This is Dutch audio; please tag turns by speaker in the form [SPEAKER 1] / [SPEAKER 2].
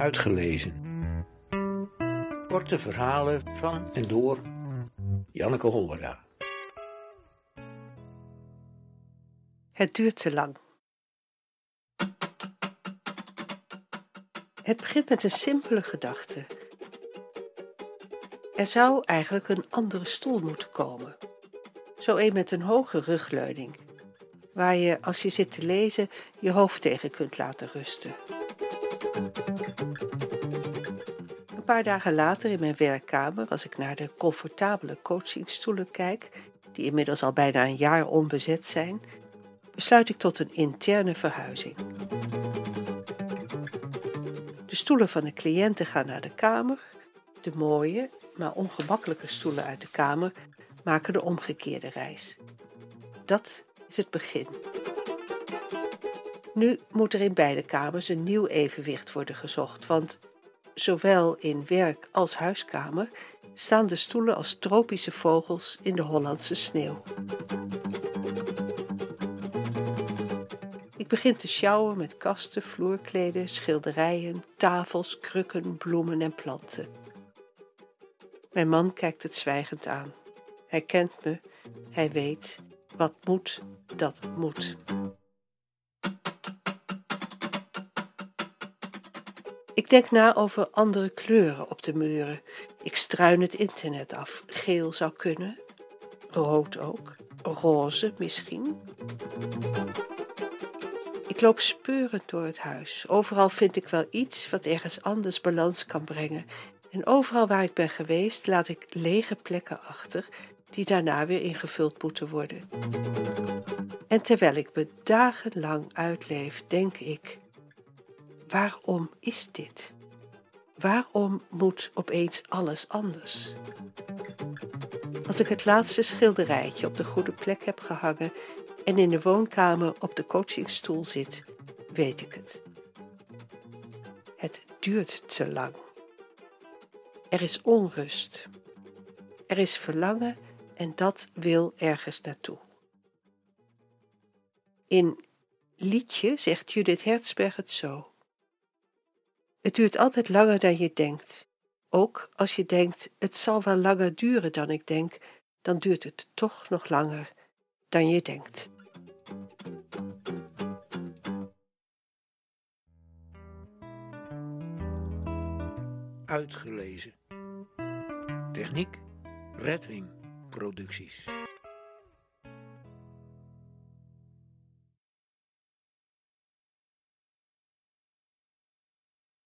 [SPEAKER 1] Uitgelezen. Korte verhalen van en door Janneke Hollera.
[SPEAKER 2] Het duurt te lang. Het begint met een simpele gedachte. Er zou eigenlijk een andere stoel moeten komen. Zo een met een hoge rugleuning, waar je als je zit te lezen je hoofd tegen kunt laten rusten. Een paar dagen later in mijn werkkamer, als ik naar de comfortabele coachingstoelen kijk, die inmiddels al bijna een jaar onbezet zijn, besluit ik tot een interne verhuizing. De stoelen van de cliënten gaan naar de kamer, de mooie, maar ongemakkelijke stoelen uit de kamer maken de omgekeerde reis. Dat is het begin. Nu moet er in beide kamers een nieuw evenwicht worden gezocht, want zowel in werk als huiskamer staan de stoelen als tropische vogels in de Hollandse sneeuw. Ik begin te sjouwen met kasten, vloerkleden, schilderijen, tafels, krukken, bloemen en planten. Mijn man kijkt het zwijgend aan. Hij kent me, hij weet, wat moet, dat moet. Ik denk na over andere kleuren op de muren. Ik struin het internet af. Geel zou kunnen, rood ook, roze misschien. Ik loop speurend door het huis. Overal vind ik wel iets wat ergens anders balans kan brengen. En overal waar ik ben geweest, laat ik lege plekken achter die daarna weer ingevuld moeten worden. En terwijl ik me dagenlang uitleef, denk ik: waarom is dit? Waarom moet opeens alles anders? Als ik het laatste schilderijtje op de goede plek heb gehangen en in de woonkamer op de coachingstoel zit, weet ik het. Het duurt te lang. Er is onrust. Er is verlangen en dat wil ergens naartoe. In Liedje zegt Judith Hertzberg het zo. Het duurt altijd langer dan je denkt. Ook als je denkt, het zal wel langer duren dan ik denk, dan duurt het toch nog langer dan je denkt.
[SPEAKER 1] Uitgelezen. Techniek Redwing Producties.